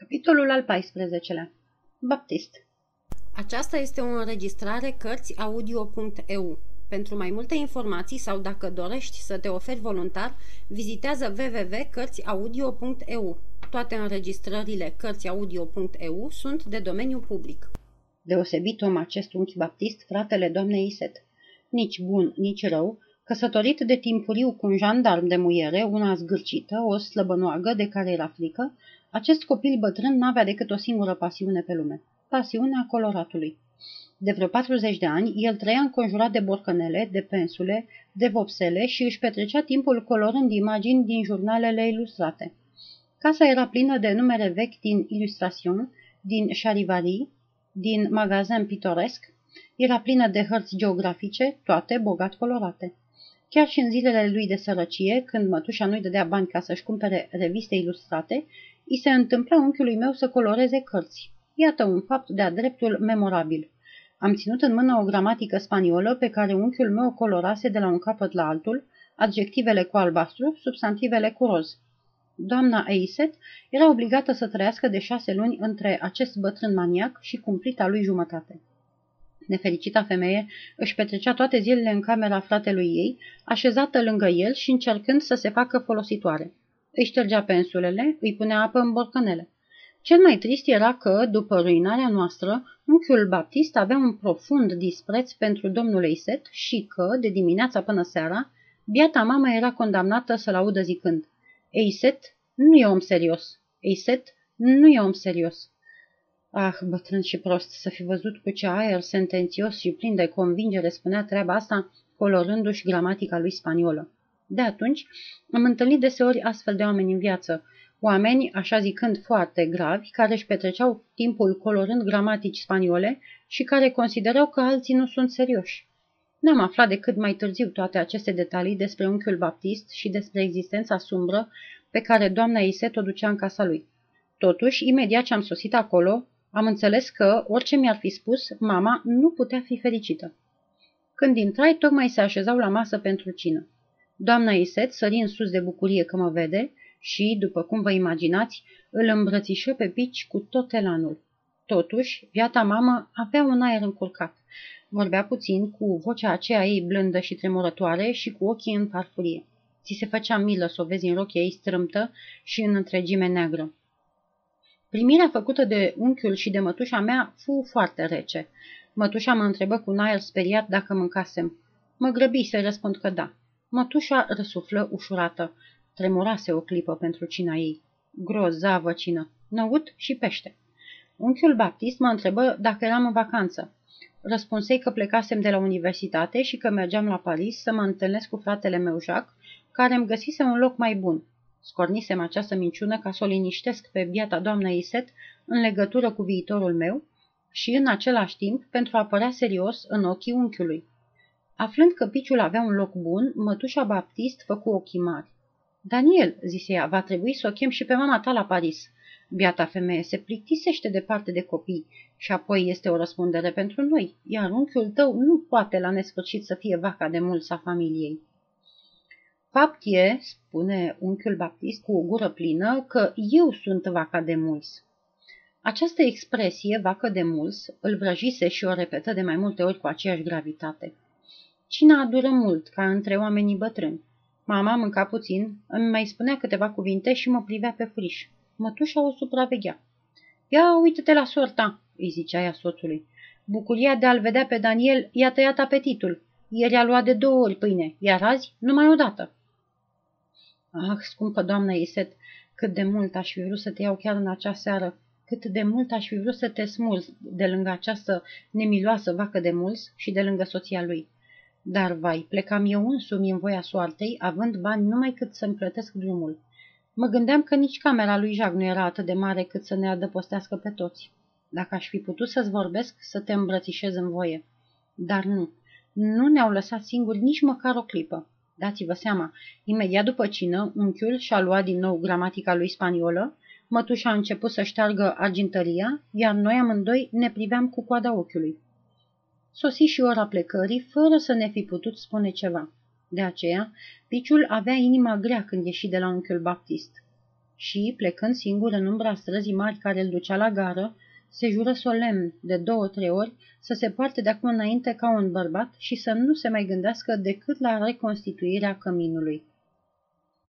Capitolul al 14-lea Baptist Aceasta este o înregistrare Cărțiaudio.eu. Pentru mai multe informații sau dacă dorești să te oferi voluntar, vizitează www.cărțiaudio.eu. Toate înregistrările Cărțiaudio.eu sunt de domeniu public. Deosebit om acest unchi Baptist, fratele doamnei Iset. Nici bun, nici rău, căsătorit de timpuriu cu un jandarm de muiere, una zgârcită, o slăbănoagă de care era frică, acest copil bătrân n-avea decât o singură pasiune pe lume, pasiunea coloratului. De vreo 40 de ani, el trăia înconjurat de borcănele, de pensule, de vopsele și își petrecea timpul colorând imagini din jurnalele ilustrate. Casa era plină de numere vechi din Illustration, din Charivari, din magazin pitoresc, era plină de hărți geografice, toate bogat colorate. Chiar și în zilele lui de sărăcie, când mătușa nu-i dădea bani ca să-și cumpere reviste ilustrate, i se întâmpla unchiului meu să coloreze cărți. Iată un fapt de-a dreptul memorabil. Am ținut în mână o gramatică spaniolă pe care unchiul meu o colorase de la un capăt la altul, adjectivele cu albastru, substantivele cu roz. Doamna Eiset era obligată să trăiască de șase luni între acest bătrân maniac și cumplita lui jumătate. Nefericita femeie își petrecea toate zilele în camera fratelui ei, așezată lângă el și încercând să se facă folositoare. Îi ștergea pensulele, îi punea apă în borcanele. Cel mai trist era că, după ruinarea noastră, unchiul Baptist avea un profund dispreț pentru domnul Eiset și că, de dimineața până seara, biata mama era condamnată să-l audă zicând Eiset nu e om serios. Eiset nu e om serios. Ah, bătrân și prost, să fi văzut cu ce aer sentențios și plin de convingere spunea treaba asta, colorându-și gramatica lui spaniolă. De atunci am întâlnit deseori astfel de oameni în viață, oameni, așa zicând, foarte gravi, care își petreceau timpul colorând gramatici spaniole și care considerau că alții nu sunt serioși. N-am aflat decât mai târziu toate aceste detalii despre unchiul Baptist și despre existența sumbră pe care doamna Iset o ducea în casa lui. Totuși, imediat ce am sosit acolo, am înțeles că, orice mi-ar fi spus, mama nu putea fi fericită. Când intrai, tocmai se așezau la masă pentru cină. Doamna Iset sări în sus de bucurie că mă vede și, după cum vă imaginați, îl îmbrățișă pe pici cu tot elanul. Totuși, viata mamă avea un aer încurcat. Vorbea puțin, cu vocea aceea ei blândă și tremurătoare și cu ochii în farfurie. Ți se făcea milă să o vezi în rochia ei strâmtă și în întregime neagră. Primirea făcută de unchiul și de mătușa mea fu foarte rece. Mătușa mă întrebă cu un aer speriat dacă mâncasem. Mă grăbi să răspund că da. Mătușa răsuflă ușurată. Tremurase o clipă pentru cina ei. Grozavă cină. Năut și pește. Unchiul Baptist mă întrebă dacă eram în vacanță. Răspunsei că plecasem de la universitate și că mergeam la Paris să mă întâlnesc cu fratele meu Jacques, care îmi găsise un loc mai bun. Scornisem această minciună ca să o liniștesc pe biata doamnă Iset în legătură cu viitorul meu și în același timp pentru a părea serios în ochii unchiului. Aflând că piciul avea un loc bun, mătușa Baptist făcu ochii mari. Daniel, zise ea, va trebui să o chem și pe mama ta la Paris. Biata femeie se plictisește departe de copii și apoi este o răspundere pentru noi, iar unchiul tău nu poate la nesfârșit să fie vaca de mulți a familiei. Fapt e, spune unchiul Baptist cu o gură plină, că eu sunt vaca de mulți. Această expresie, vacă de mulți, îl vrăjise și o repetă de mai multe ori cu aceeași gravitate. Cina dură mult, ca între oamenii bătrâni. Mama mânca puțin, îmi mai spunea câteva cuvinte și mă privea pe friș. Mătușa o supraveghea. Ia uită-te la sorta, îi zicea ea soțului. Bucuria de a-l vedea pe Daniel i-a tăiat apetitul. Ieri a luat de două ori pâine, iar azi numai o dată. Ah, scumpă doamnă Iset, cât de mult aș fi vrut să te iau chiar în acea seară, cât de mult aș fi vrut să te smulzi de lângă această nemiloasă vacă de mulți și de lângă soția lui. Dar, vai, plecam eu însumi în voia soartei, având bani numai cât să-mi plătesc drumul. Mă gândeam că nici camera lui Jac nu era atât de mare cât să ne adăpostească pe toți. Dacă aș fi putut să-ți vorbesc, să te îmbrățișez în voie. Dar nu. Nu ne-au lăsat singuri nici măcar o clipă. Dați-vă seama, imediat după cină, unchiul și-a luat din nou gramatica lui spaniolă, mătușa a început să șteargă argintăria, iar noi amândoi ne priveam cu coada ochiului. Sosi și ora plecării, fără să ne fi putut spune ceva. De aceea, piciul avea inima grea când ieși de la unchiul Baptist. și, plecând singur în umbra străzii mari care îl ducea la gară, se jură solemn de două-trei ori să se poarte de acum înainte ca un bărbat și să nu se mai gândească decât la reconstituirea căminului.